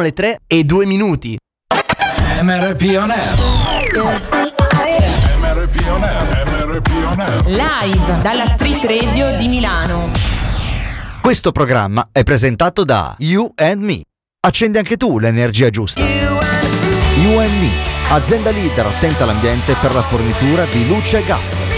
le 3 e 2 minuti. MRP On Air. MRP On Air. MRP On Air. Live dalla Street Radio di Milano. Questo programma è presentato da You and Me. Accendi anche tu l'energia giusta. You and Me, azienda leader attenta all'ambiente per la fornitura di luce e gas.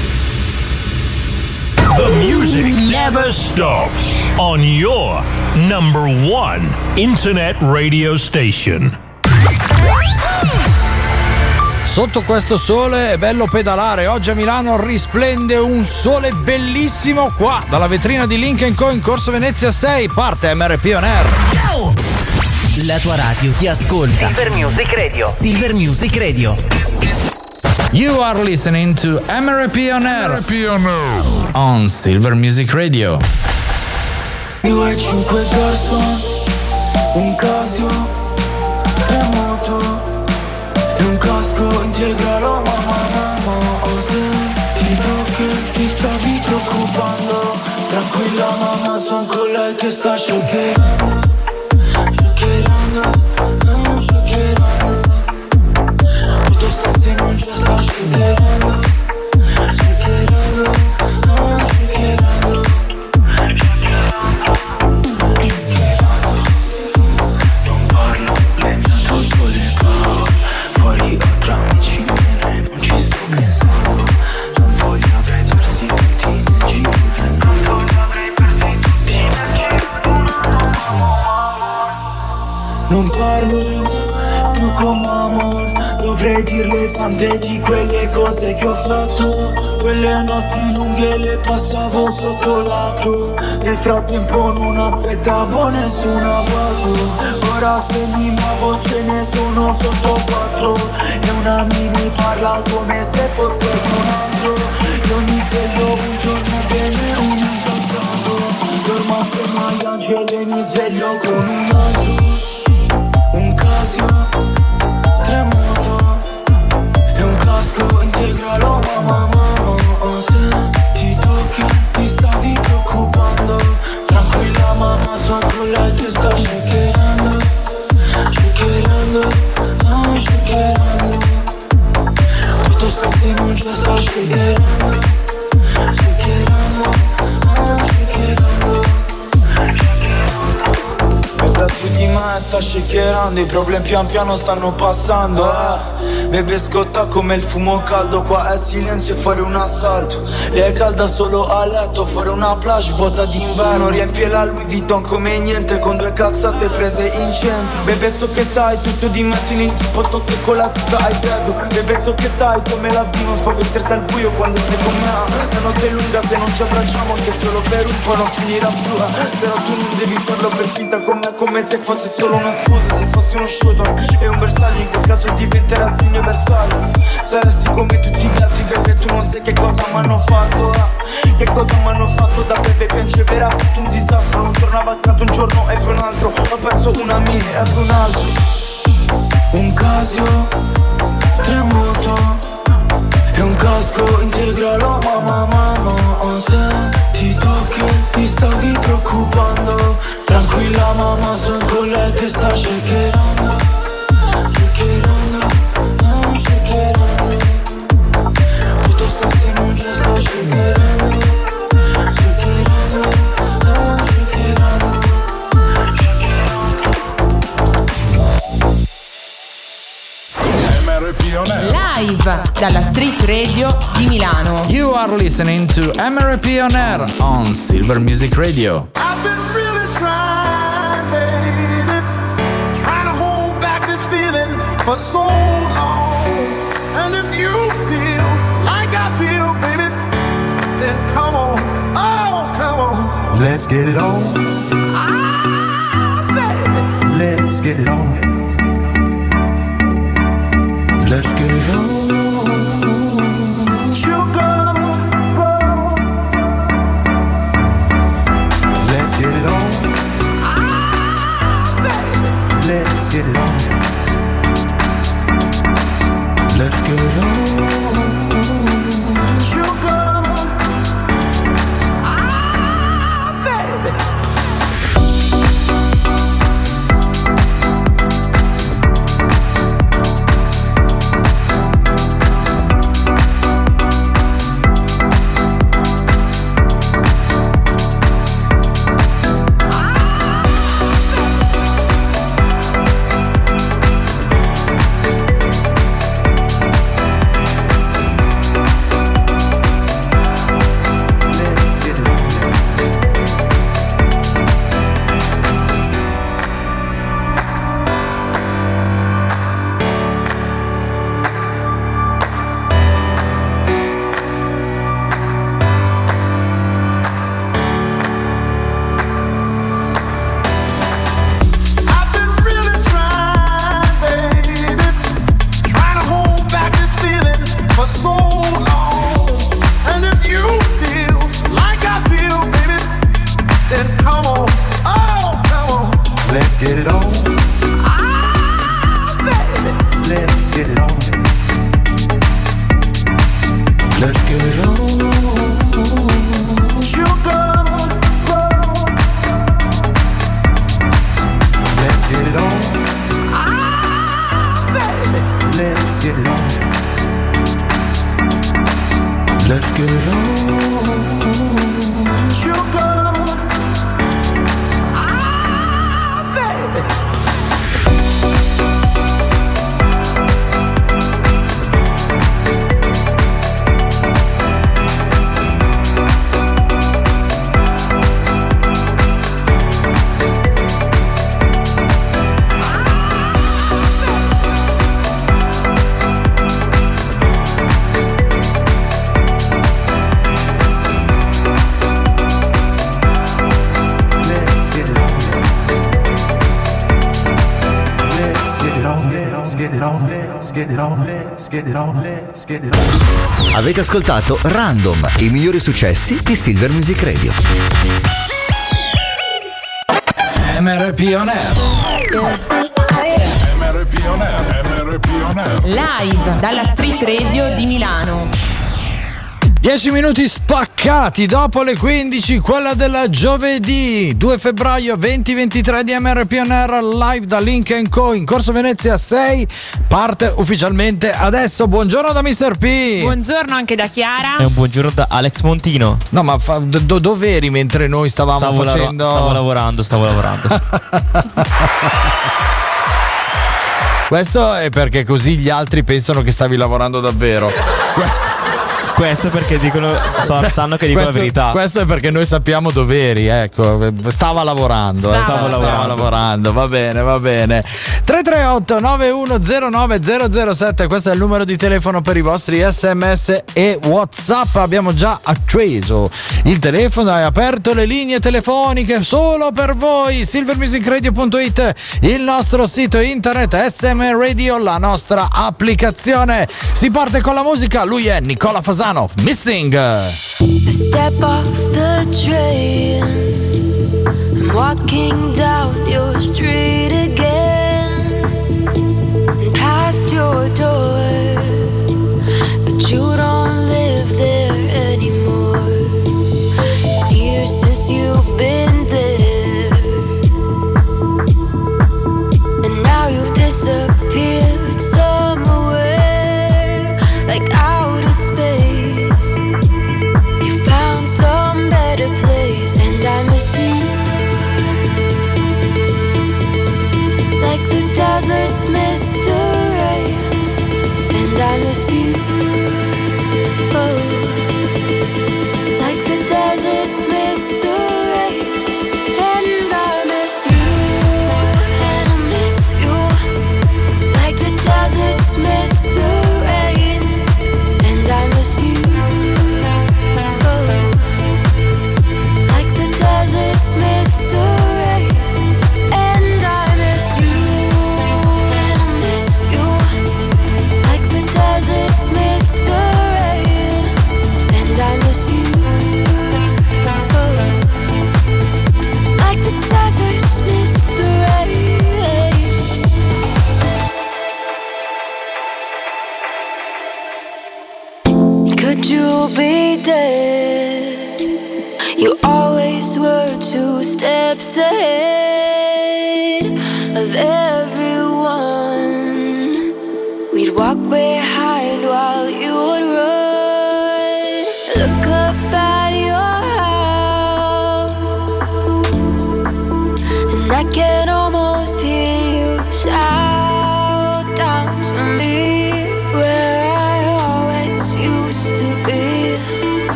The music never stops on your number one internet radio station. Sotto questo sole è bello pedalare. Oggi a Milano risplende un sole bellissimo qua dalla vetrina di Lincoln Co in Corso Venezia 6. Parte MRP On Air. La tua radio ti ascolta. Silver Music Radio. Silver Music Radio. You are listening to MRP On Air. MRP On Silver Music Radio. Io e cinque garçon, un casio, tre moto e un casco integralo mamma mamma oh se ti tocchi ti stavi preoccupando tranquilla mamma son con lei che sta shakerando fatto Quelle notti lunghe le passavo sotto la blu Nel frattempo non aspettavo nessun avvocato Ora se mi muovo ce ne sono sotto quattro. E una mi parla come se fosse un altro. Io mi sveglio un giorno bene un incazzato Dormo assieme agli angeli e mi sveglio con un altro integralo mamma mamma oh, Se ti tocchi ti stavi preoccupando. Tranquilla mamma lei che sta shakerando Shakerando, ah shakerando. Tutto sta se non c'è sta shakerando Shakerando, ah shakerando. Metà su di me sta shakerando I problemi pian piano stanno passando. eh. Bebe scotta come il fumo caldo. Qua è silenzio e fuori un assalto. Lei è calda solo a letto Fuori una plage vuota d'inverno. Riempie la Louis Vuitton come niente Con due cazzate prese in centro. Bebe so che sai tutto di me Fini il potto che con la tuta hai freddo. Bebe so che sai come la vino. Spaventerti al buio quando sei con me. La notte è lunga se non ci abbracciamo Anche solo per un po' non finirà più. Eh. Però tu non devi farlo per finta con me Come se fosse solo una scusa Se fossi uno shooter e un bersaglio In quel caso diventerà segno bersaglio Saresti come tutti gli altri Bebe tu non sai che cosa mi hanno fatto. Eh. Che cosa mi hanno fatto da bebe piangeva Era tutto un disastro. Non tornava stato un giorno e poi un altro. Ho perso una mine e poi un altro. Un casio Tre moto e un casco integralo mamma mamma oh, Se ti tocchi ti stavi preoccupando. Tranquilla mamma sono con lei che sta shakerando dalla Street Radio di Milano. You are listening to MRP On Air on Silver Music Radio. I've been really trying, baby, trying to hold back this feeling for so let's get it on. Ah, baby, let's get it on. Let's get it on. Ascoltato Random, i migliori successi di Silver Music Radio. MRP on air. Live dalla Street Radio di Milano. 10 minuti spaccati dopo le 15, quella del giovedì 2 febbraio 2023 di MRP on Air live da Link Co in Corso Venezia 6 parte ufficialmente adesso. Buongiorno da Mr. P. Buongiorno anche da Chiara. E un buongiorno da Alex Montino. No, ma fa, do, dove eri mentre noi stavamo stavo facendo lavo- stavo lavorando, stavo lavorando. Questo è perché così gli altri pensano che stavi lavorando davvero. Questo Questo perché dicono, so- sanno che dico questo, la verità. Questo è perché noi sappiamo dove eri, ecco. Stava lavorando. eh, Stava stava lavorando. lavorando, va bene, va bene. 338 9109 007, questo è il numero di telefono per i vostri sms e whatsapp. Abbiamo già acceso il telefono e aperto le linee telefoniche solo per voi. silvermusicradio.it, il nostro sito internet, SM Radio, la nostra applicazione. Si parte con la musica, lui è Nicola Fasano, Missing. I step off the train. I'm walking down your street again. And past your door. But you don't live there anymore. It's years since you've been there. And now you've disappeared somewhere. Like outer Deserts miss the rain, and I miss you. Oh.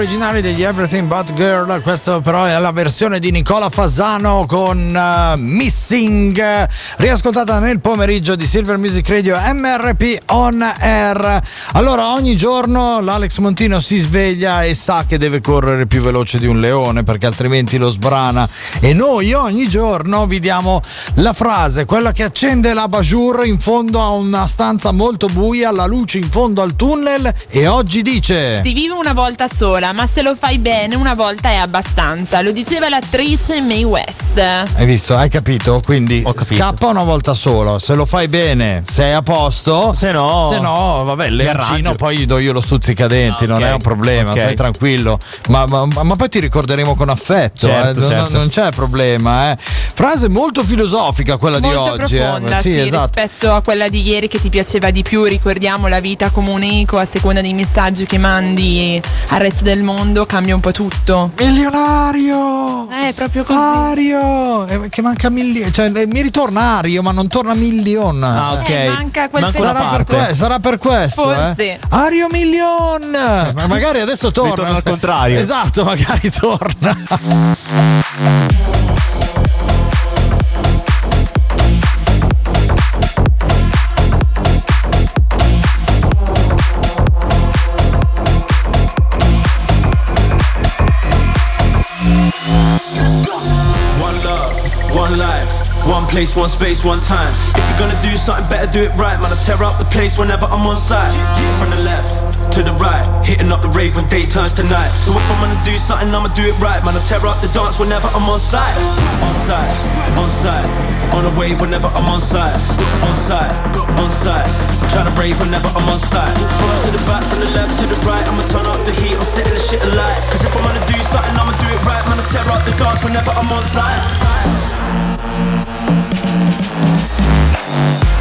Originale degli Everything But Girl, questo però è la versione di Nicola Fasano con eh, Missing, riascoltata nel pomeriggio di Silver Music Radio MRP On Air. Allora, ogni giorno l'Alex Montino si sveglia e sa che deve correre più veloce di un leone perché altrimenti lo sbrana. E noi ogni giorno vi diamo la frase, quella che accende la bajour in fondo a una stanza molto buia, la luce in fondo al tunnel e oggi dice... Si vive una volta sola. Ma se lo fai bene una volta è abbastanza. Lo diceva l'attrice Mae West. Hai visto? Hai capito? Quindi capito. scappa una volta solo. Se lo fai bene, sei a posto. Se no- se no, vabbè, leoncino, poi gli do io lo stuzzicadenti, Ah, non è un problema, Ok. stai tranquillo. Ma, ma- ma poi ti ricorderemo con affetto, Certo, eh, non- certo. non c'è problema. Eh. Frase molto filosofica quella Molto di oggi. eh. profonda, Sì, sì, esatto. rispetto a quella di ieri che ti piaceva di più. Ricordiamo la vita comunico a seconda dei messaggi che mandi al resto del mondo, cambia un po' tutto. Milionario! Eh, proprio così. Ario! Eh, che manca milione. Cioè, eh, mi ritorna Ario, ma non torna milion. Ah, ok. Eh, manca quel Manca Sarà per, que- sarà per questo, Forse. eh? Ario Million! Ma magari adesso torna. Ritorna al contrario. Esatto, magari torna. place, one space, one time. If you're gonna do something, better do it right, man. I tear up the place whenever I'm on site. From the left to the right, hitting up the rave when day turns to night. So if I'm gonna do something, I'ma do it right, man. I tear up the dance whenever I'm on site. On site, on site, on a wave whenever I'm on site. On site, on site, trying to brave whenever I'm on site. Front to the back, from the left to the right, I'ma turn up the heat, I'm setting the shit alight. Cause if I'm gonna do something, I'ma do it right, man. I tear up the dance whenever I'm on site. Bye.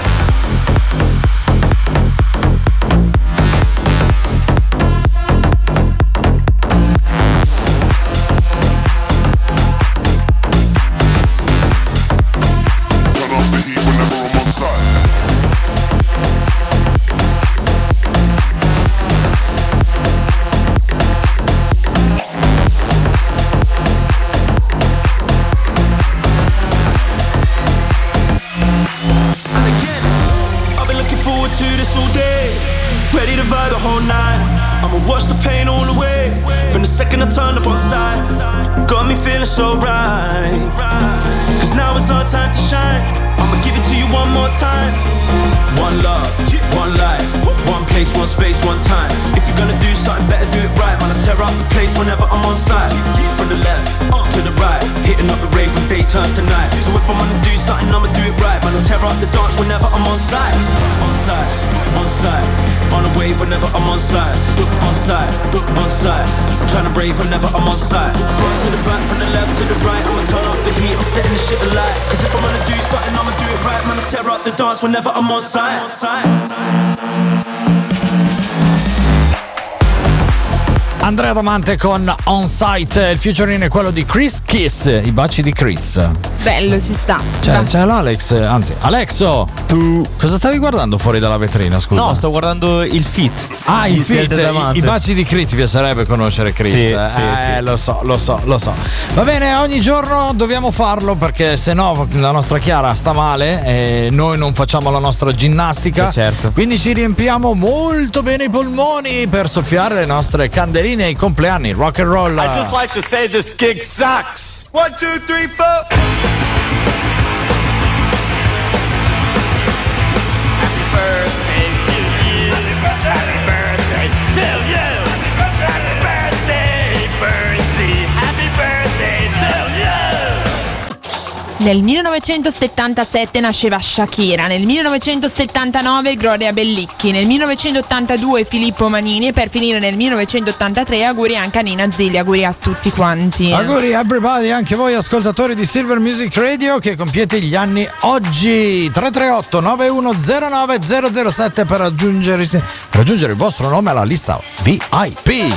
The dance whenever I'm on site. On site, on site, on a wave whenever I'm on site. On site, on site, trying to brave whenever I'm on site. Front to the back, from the left to the right, I'ma turn up the heat, I'm setting the shit alight. Cause if I'm gonna do something, I'ma do it right. Man, I tear up the dance whenever I'm on site. On site. Andrea Damante con On Site, il featuring è quello di Chris Kiss, i baci di Chris. Bello, ci sta. C'è, c'è l'Alex, anzi, Alexo, tu cosa stavi guardando fuori dalla vetrina? Scusa. No, sto guardando il fit. Ah, il fit, del i, i baci di Chris, ti piacerebbe conoscere Chris? Sì, eh, sì, eh, sì. lo so, lo so, lo so. Va bene, ogni giorno dobbiamo farlo perché se no la nostra Chiara sta male e noi non facciamo la nostra ginnastica. Eh, certo. Quindi ci riempiamo molto bene i polmoni per soffiare le nostre candeline ai compleanni. Rock and roll. like to say this gig sucks. One, two, three, four. Nel 1977 nasceva Shakira, nel 1979 Gloria Bellicchi, nel 1982 Filippo Manini e per finire nel 1983 auguri anche a Nina Zilli, auguri a tutti quanti. Auguri everybody, anche voi ascoltatori di Silver Music Radio che compiete gli anni oggi 338 9109 007 per raggiungere, raggiungere il vostro nome alla lista VIP.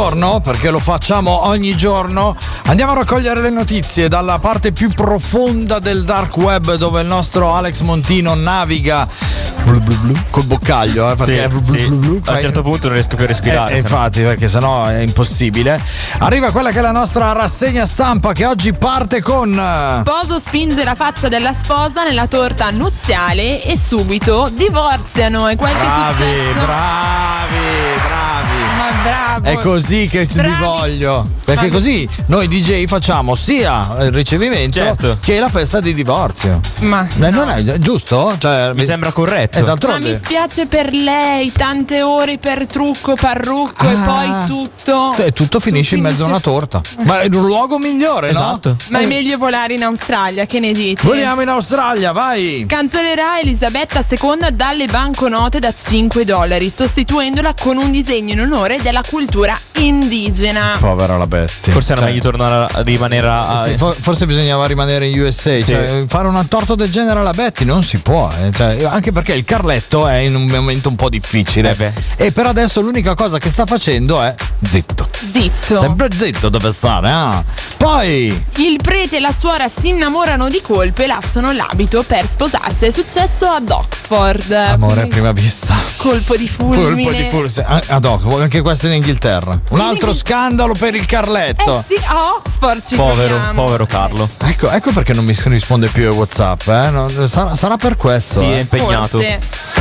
Giorno, perché lo facciamo ogni giorno, andiamo a raccogliere le notizie dalla parte più profonda del dark web dove il nostro Alex Montino naviga blu blu blu, col boccaglio, eh, perché Sì, blu blu sì. blu blu, A un certo punto non riesco più a respirare. Eh, se no. infatti, perché sennò è impossibile. Arriva quella che è la nostra rassegna stampa che oggi parte con eh, Sposo spinge la faccia della sposa nella torta nuziale e subito divorziano. E quel che è Bravi, successo. bravi, bravi. Ma bravo. È così che ti Bravi. voglio. Perché Ma- così noi DJ facciamo sia il ricevimento Certo. che la festa di divorzio. Ma Eh, Non è giusto? Cioè, Mi sembra corretto. E Ma mi spiace per lei, tante ore per trucco, parrucco e Ah. poi tutto. E tutto finisce in mezzo a una torta. Ma è un luogo migliore, Esatto. Ma è meglio volare in Australia, che ne dite? Voliamo in Australia, vai! Cancellerà Elisabetta II dalle banconote da 5 dollari, sostituendola con un disegno in onore della cultura indigena. Povera la bestia. Forse era meglio tornare a rimanere a. Sì, for- forse bisognava rimanere in USA, Sì. cioè, fare un torto del genere alla Betty non si può, eh, cioè, anche perché il Carletto è in un momento un po' difficile. Eh e per adesso l'unica cosa che sta facendo è zitto. Zitto. Sempre zitto deve stare, ah. Poi Il prete e la suora si innamorano di colpo e lasciano l'abito per sposarsi. È successo ad Oxford. amore a prima vista. Colpo di fulmine. Colpo di fulmine. Ad hoc, anche questo in Inghilterra. Un altro scandalo per il Carletto. Eh sì, a Oxford ci Povero, troviamo. povero Carlo. Ecco, ecco perché non mi risponde più ai WhatsApp, eh? Non- sarà, sarà per questo. Sì, è eh. impegnato. Forse.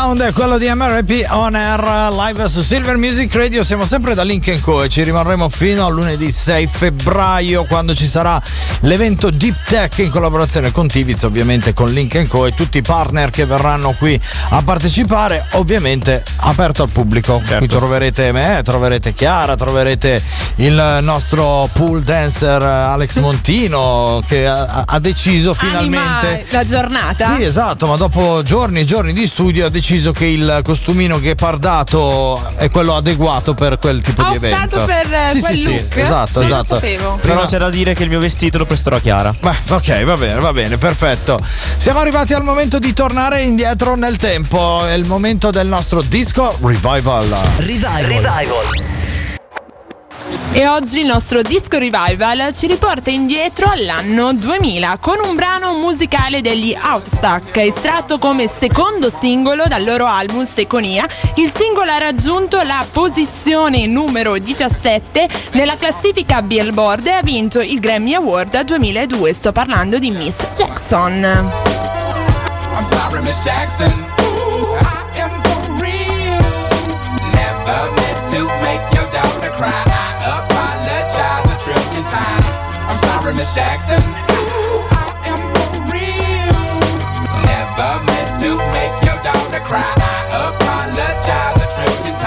Sound è quello di MRP On Air live su Silver Music Radio. Siamo sempre da Link Co e ci rimarremo fino a lunedì 6 febbraio quando ci sarà l'evento Deep Tech in collaborazione con Tiviz, ovviamente con Link Co e tutti i partner che verranno qui a partecipare, ovviamente aperto al pubblico. Qui troverete me, troverete Chiara, troverete il nostro pool dancer Alex Montino che ha, ha deciso finalmente Anima la giornata. sì, esatto, ma dopo giorni e giorni di studio ha deciso che il costumino ghepardato è quello adeguato per quel tipo Ha di evento. per, eh, sì, quel sì, look? Sì, esatto, Non lo esatto. sapevo. Però c'è da dire che il mio vestito lo presterò a Chiara. Beh, ok, va bene, va bene, perfetto. Siamo arrivati al momento di tornare indietro nel tempo. È il momento del nostro disco Revival. Revival. E oggi il nostro disco revival ci riporta indietro all'anno 2000 con un brano musicale degli Outstack estratto come secondo singolo dal loro album Seconia. Il singolo ha raggiunto la posizione numero 17 nella classifica Billboard e ha vinto il Grammy Award 2002. Sto parlando di Miss Jackson. I'm sorry, Miss Jackson. Miss Jackson. Ooh, I am for real. Never meant to make your daughter cry.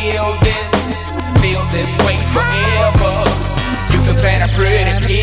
feel this, feel this way forever. You can plan a pretty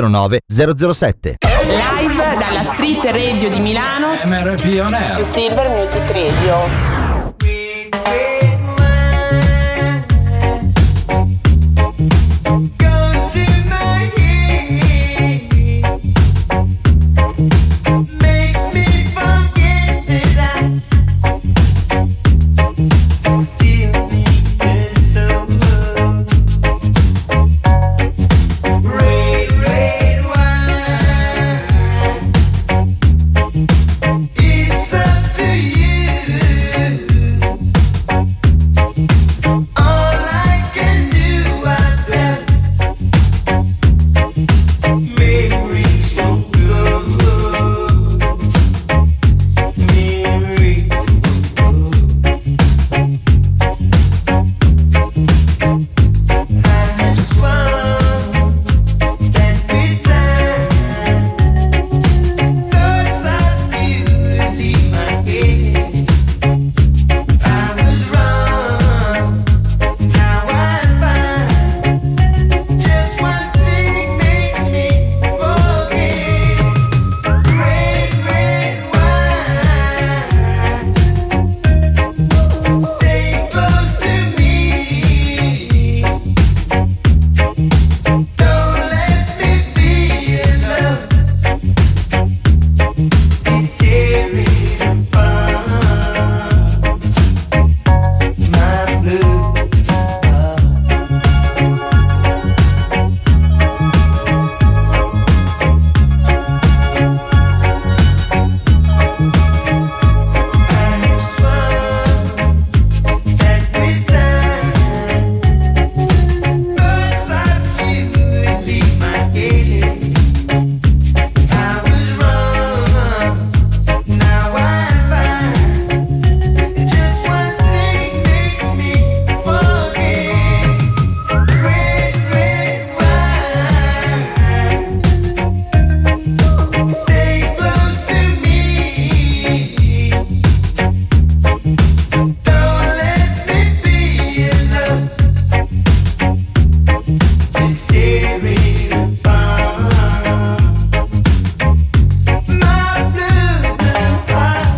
09 007. Live dalla Street Radio di Milano. MRP On Air. Su Silver Music Radio.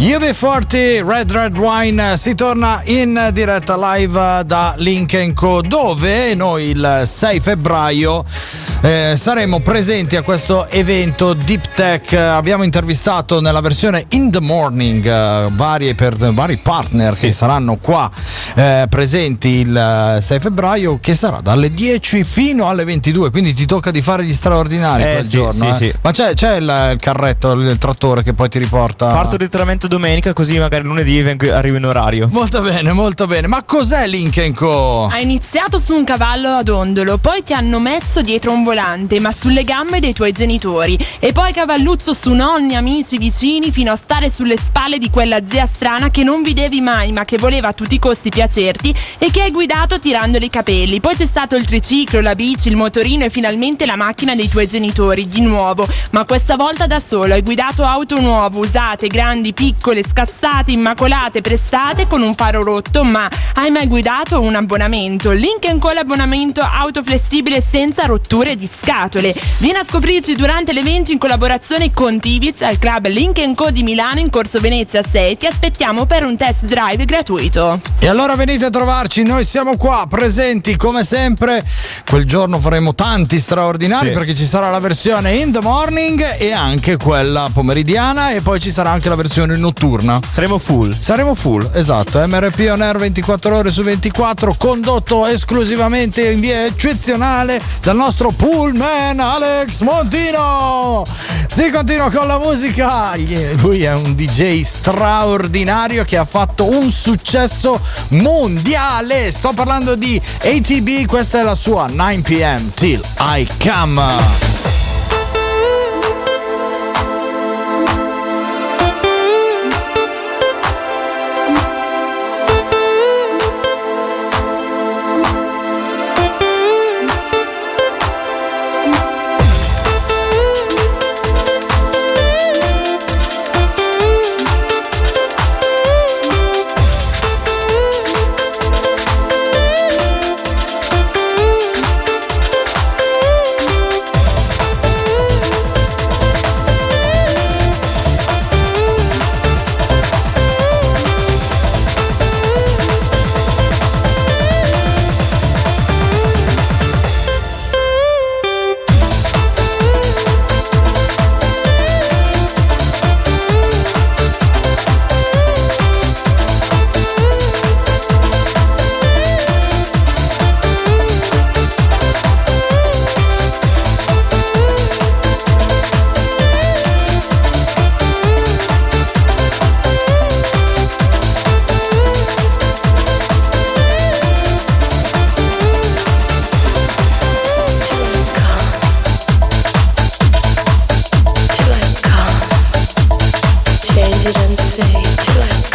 UB40 Red Red Wine eh, si torna in diretta live eh, da Link Co dove noi il 6 febbraio eh, saremo presenti a questo evento Deep Tech. Eh, Abbiamo intervistato nella versione In the Morning eh, varie per- vari partner che saranno qua eh, presenti il eh, 6 febbraio che sarà dalle 10 fino alle 22 quindi ti tocca di fare gli straordinari Eh, quel sì, giorno. sì, eh. sì. Ma c'è, c'è il, il carretto, il trattore che poi ti riporta. Parto direttamente domenica così magari lunedì vengo- arrivo in orario. Molto bene, molto bene. Ma cos'è Link Co? Hai iniziato su un cavallo ad ondolo, poi ti hanno messo dietro un volante, ma sulle gambe dei tuoi genitori. E poi cavalluccio su nonni, amici, vicini, fino a stare sulle spalle di quella zia strana che non vedevi mai, ma che voleva a tutti i costi piacerti e che hai guidato tirandole i capelli. Poi c'è stato il triciclo, la bici, il motorino e finalmente la macchina dei tuoi genitori, di nuovo. Ma questa volta da solo. Hai guidato auto nuove, usate, grandi, piccole, scassate, immacolate, prestate con un faro rotto, ma hai mai guidato un abbonamento? Link Co l'abbonamento auto flessibile senza rotture di scatole. Vieni a scoprirci durante l'evento in collaborazione con Tiviz al club Link Co di Milano in Corso Venezia 6. Ti aspettiamo per un test drive gratuito. E allora venite a trovarci, noi siamo qua presenti come sempre. Quel giorno faremo tanti straordinari Sì. perché ci sarà la versione in the morning e anche quella pomeridiana e poi ci sarà anche la versione notturna. Saremo full. Saremo full, esatto. MRP On Air 24 ore su 24, condotto esclusivamente in via eccezionale dal nostro pullman Alex Montino. Si continua con la musica. Lui è un DJ straordinario che ha fatto un successo mondiale. Sto parlando di ATB, questa è la sua 9 pm till I come. Say till I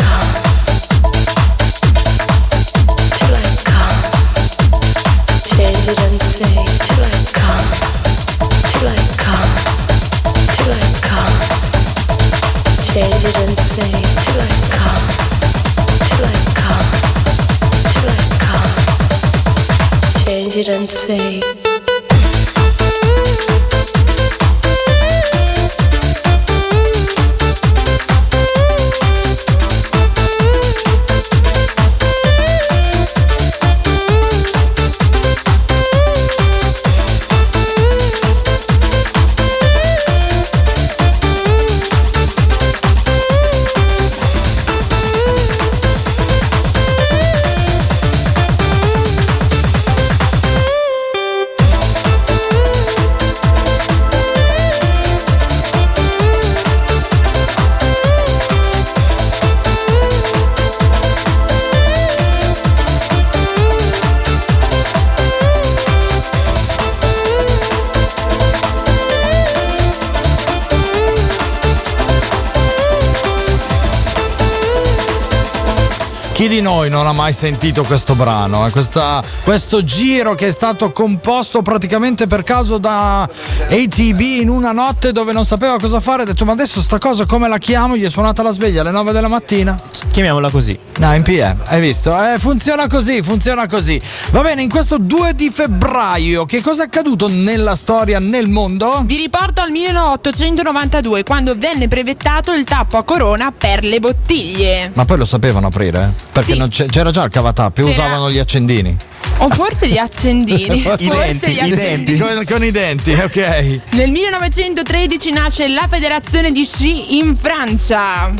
ha mai sentito questo brano? eh? Questa- questo giro che è stato composto praticamente per caso da ATB in una notte dove non sapeva cosa fare. Ha detto: Ma adesso sta cosa come la chiamo? Gli è suonata la sveglia alle 9 della mattina. Chiamiamola così. No, in PM, hai visto? Eh, funziona così, funziona così. Va bene, in questo 2 di febbraio, che cosa è accaduto nella storia, nel mondo? Vi riporto al 1892 quando venne brevettato il tappo a corona per le bottiglie. Ma poi lo sapevano aprire? eh? Perché Sì. c'era già il cavatappi, C'era- usavano gli accendini. O forse gli accendini. forse gli accendini. Con, con i denti, ok. Nel 1913 nasce la federazione di sci in Francia.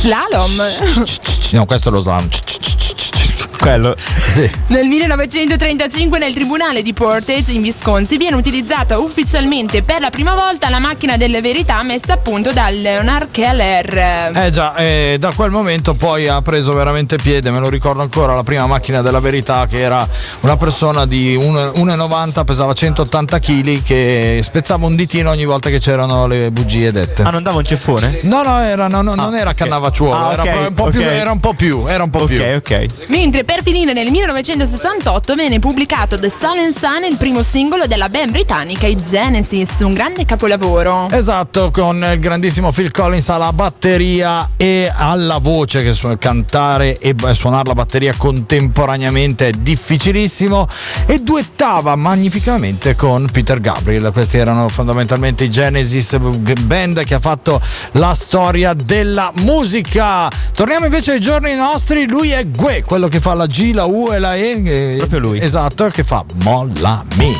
Slalom. No, questo è lo slam. Quello. Sì. Nel 1935 nel tribunale di Portage in Wisconsin viene utilizzata ufficialmente per la prima volta la macchina delle verità messa a punto da Leonard Keller. Eh già, eh, da quel momento poi ha preso veramente piede, me lo ricordo ancora, la prima macchina della verità che era una persona di 1 1,90, pesava 180 kg che spezzava un ditino ogni volta che c'erano le bugie dette. Ah, non dava un ceffone? No, no, era, no, no, non era cannavacciuolo, Ah, era, ok, proprio un po' più, ok. era un po' più, era un po' più. Ok, ok. Mentre per finire nel 1968 venne pubblicato The and Sun, il primo singolo della band britannica i Genesis, un grande capolavoro. Esatto, con il grandissimo Phil Collins alla batteria e alla voce, che su- cantare e suonare la batteria contemporaneamente è difficilissimo. E duettava magnificamente con Peter Gabriel. Questi erano fondamentalmente i Genesis, band che ha fatto la storia della musica. Torniamo invece ai giorni nostri. Lui è Gue, quello che fa la G, la U e la E. Proprio lui. Esatto, che fa Mollami.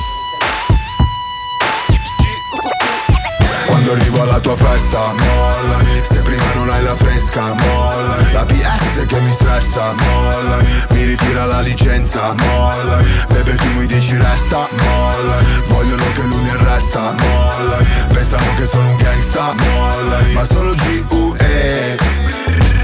Quando arrivo alla tua festa, mollami Se prima non hai la fresca, mollami La PS che mi stressa, mollami Mi ritira la licenza, mollami Bebe tu mi dici resta, mollami Vogliono che lui mi arresta, mollami Pensano che sono un gangsta, mollami Ma sono G.U.E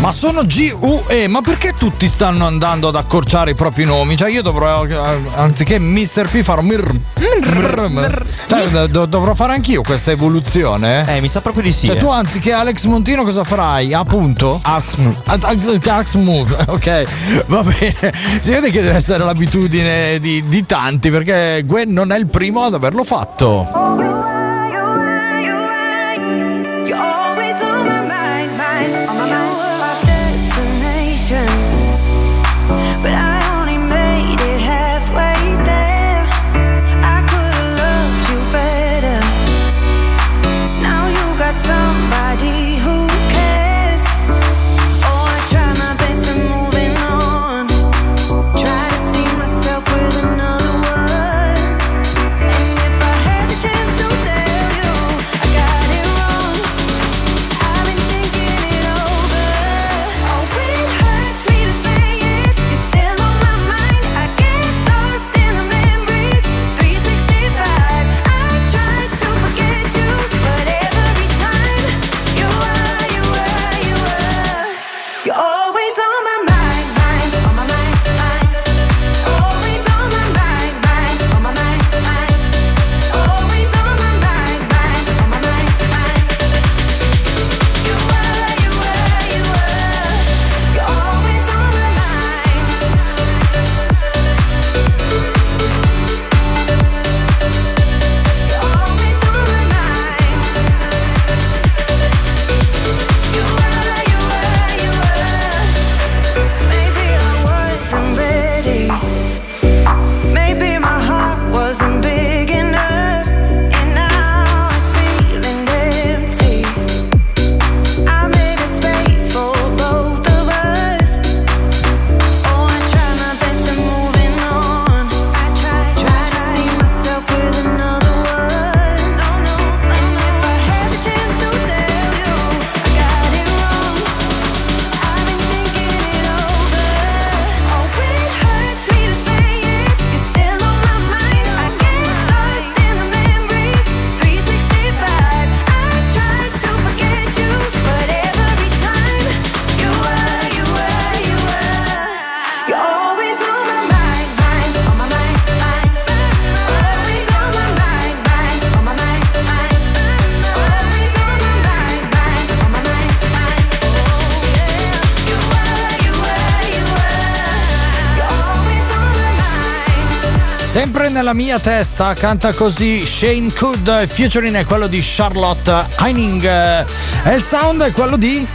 Ma sono G.U.E. Ma perché tutti stanno andando ad accorciare i propri nomi? Cioè, io dovrò, eh, anziché Mr. P, farò Mir. Mir. Do- dovrò fare anch'io questa evoluzione? Eh, mi sa proprio di sì. Cioè, eh. tu anziché Alex Montino cosa farai? Appunto? Axmove. Ok. Va bene. Si vede che deve essere l'abitudine di, di tanti perché Gwen non è il primo ad averlo fatto. Sempre nella mia testa canta così Shane Cood, il featuring è quello di Charlotte Heining. Eh, e il sound è quello di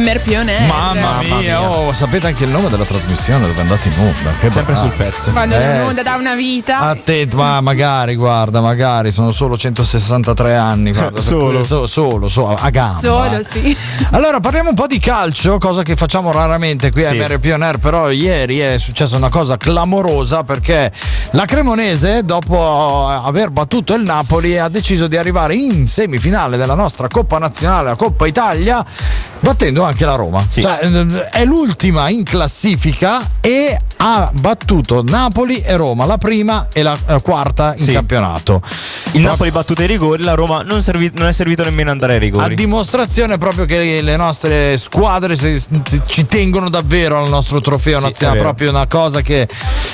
MRP On Air. Mamma mia, oh, sapete anche il nome della trasmissione dove andate in onda. Che Sempre bravo. sul pezzo. Quando Eh, in onda sì. da una vita. Attento, ma magari, guarda, magari sono solo 163 anni. guarda, per Solo. cui- so- solo, so- a gamba. Solo, sì. Allora parliamo un po' di calcio, cosa che facciamo raramente qui a Sì. MRP On Air, però ieri è successa una cosa clamorosa perché la Cremonese, dopo aver battuto il Napoli, ha deciso di arrivare in semifinale della nostra Coppa Nazionale, la Coppa Italia, battendo anche la Roma. Sì. Cioè, è l'ultima in classifica e ha battuto Napoli e Roma, la prima e la eh, quarta in Sì. campionato. Il Napoli battuto i rigori, la Roma non, servi- non è servito nemmeno andare ai A rigori. dimostrazione proprio che le nostre squadre si- si- ci tengono davvero al nostro trofeo Sì, nazionale. Proprio una cosa che.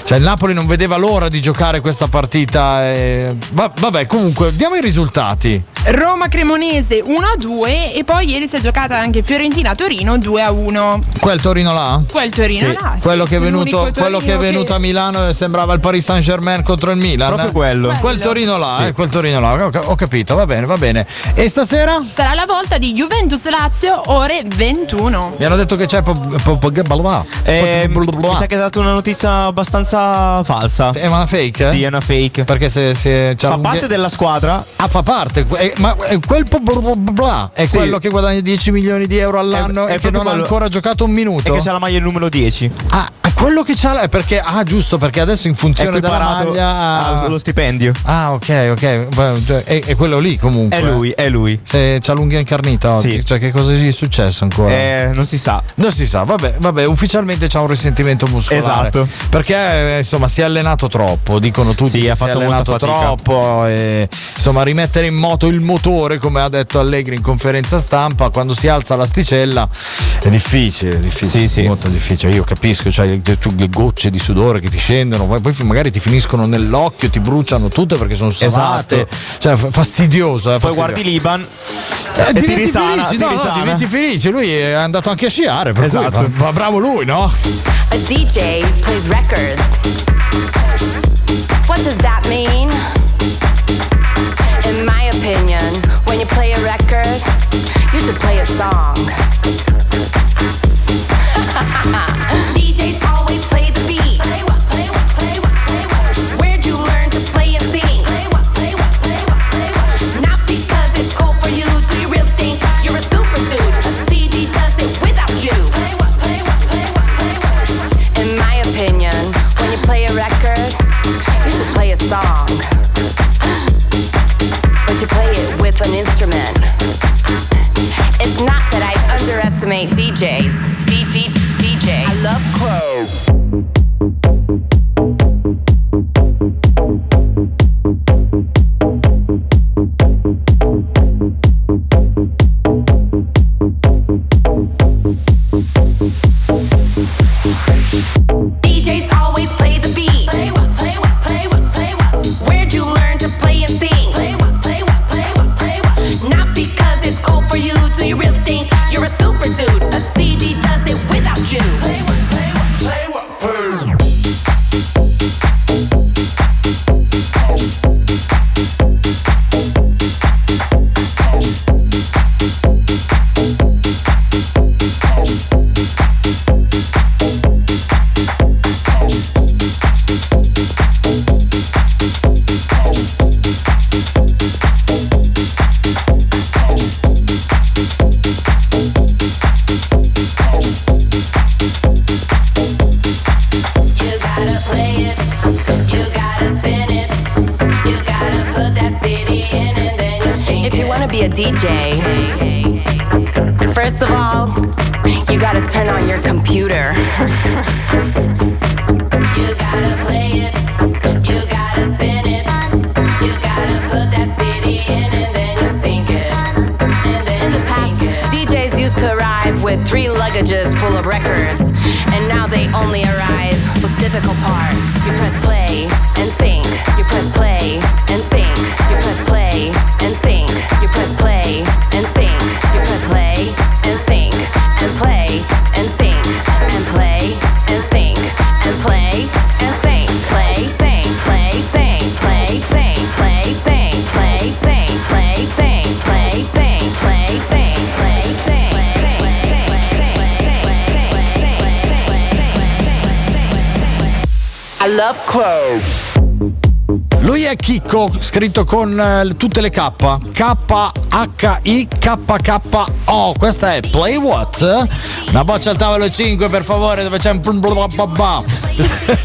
Cioè, il Napoli non vedeva l'ora di giocare questa partita. e- va- vabbè, comunque, diamo i risultati. Roma Cremonese 1-2 e poi ieri si è giocata anche Fiorentina Torino 2-1. Quel Torino là? Quel Torino Sì. là. sì. Quello che, è venuto, quello che è venuto a Milano e sembrava il Paris Saint Germain contro il Milan. Proprio eh? quello. Quel Quello. Torino là, Sì. eh, quel Torino là. Ho, capito, va bene, va bene. E stasera? Sarà la volta di Juventus Lazio ore 21. Mi hanno detto che c'è. po- po- po- bla- Eh, mi sa che ha dato una notizia abbastanza falsa. È una fake? eh? Sì, è una fake. Perché se, se Fa un- parte della squadra. Ah, fa parte. Eh, ma eh, quel po- bla- è Sì. quello che guadagna 10 milioni di euro all'anno È- è e che non ha ancora giocato un minuto. E che c'ha la maglia numero 10. Ah, quello che c'ha. la- Perché, ah, giusto, perché adesso in È funzione della maglia. allo stipendio. Ah, ok, ok. Cioè, È, è quello lì comunque. È lui, è lui. Se c'ha l'unghia incarnita oggi, Sì. cioè che cosa gli è successo ancora? Eh, non si sa. Non si sa, vabbè, vabbè, ufficialmente c'ha un risentimento muscolare. Esatto. Perché eh, insomma si è allenato troppo, dicono tutti Sì, che ha si è fatto allenato troppo e insomma rimettere in moto il motore, come ha detto Allegri in conferenza stampa, quando si alza l'asticella è difficile, è difficile, Sì, sì. molto difficile. Io capisco, cioè le, tu- le gocce di sudore che ti scendono, poi, poi magari ti finiscono nell'occhio, ti bruciano tutte perché sono salate. Cioè f- fastidioso, eh, Poi fastidioso. guardi l'Iban Eh, e ti diventi risana. felice, ti no, no, diventi felice. Lui è andato anche a sciare. Per Esatto. cui, ma, ma bravo lui, no? A DJ plays records. What does that mean? In my opinion, when you play a record, you should play a song. DJs always play the go. Lui è Chicco, scritto con eh, tutte le K. K-H-I-K-K-O. Questa è Play What? Una boccia al tavolo 5, per favore, dove c'è un.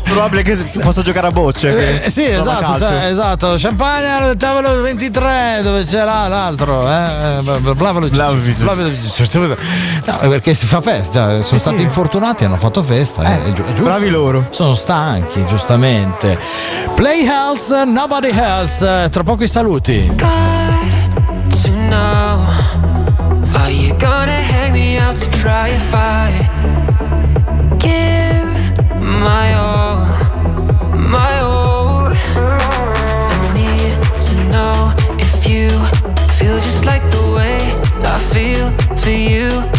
Probabile che possa giocare a bocce. Eh, sì, esatto, cioè, esatto. Champagne al tavolo 23, dove c'era l'altro. Eh? Vlavovic. Vlavovic. No, perché si fa festa. Cioè, sono stati infortunati, hanno fatto festa. eh, è giu- è bravi loro. Sono stanchi, giustamente. Play Health, Nobody Else. Tra poco i saluti. to know Are you gonna hang me out to try if I give my all, my all? I need to know if you feel just like the way I feel for you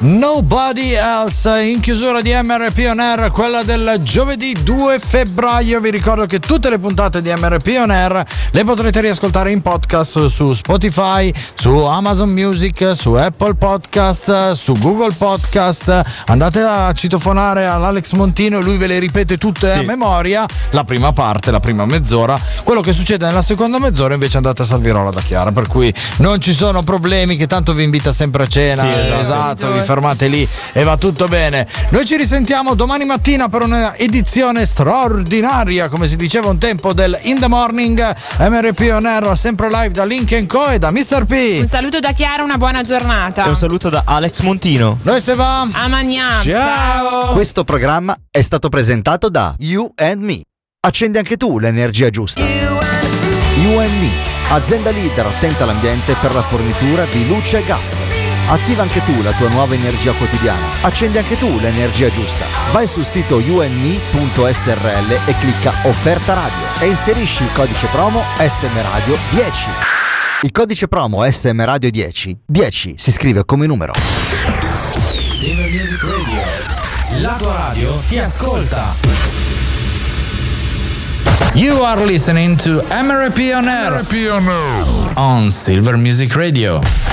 Nobody Else in chiusura di MRP On Air, quella del giovedì 2 febbraio. Vi ricordo che tutte le puntate di MRP On Air le potrete riascoltare in podcast su Spotify, su Amazon Music, su Apple Podcast, su Google Podcast. Andate a citofonare all'Alex Montino, lui ve le ripete tutte a memoria. La prima parte, la prima mezz'ora. Quello che succede nella seconda mezz'ora invece andate a Salvirola da Chiara, per cui non ci sono problemi che tanto vi invita sempre a cena. Sì, esatto. esatto fermate lì e va tutto bene. Noi ci risentiamo domani mattina per una edizione straordinaria, come si diceva un tempo del In the Morning MRP On Air, sempre live da Link Co e da Mr. P. Un saluto da Chiara, una buona giornata. E un saluto da Alex Montino. Noi se va. A Magnà. Ciao. Questo programma è stato presentato da You and Me. Accendi anche tu l'energia giusta. You and Me, azienda leader attenta all'ambiente per la fornitura di luce e gas. Attiva anche tu la tua nuova energia quotidiana. Accendi anche tu l'energia giusta. Vai sul sito unme.srl e clicca offerta radio e inserisci il codice promo SM Radio 10. Il codice promo SM Radio 10 10 si scrive come numero. Silver Music Radio. La tua radio ti ascolta. You are listening to MRP On Air on Silver Music Radio.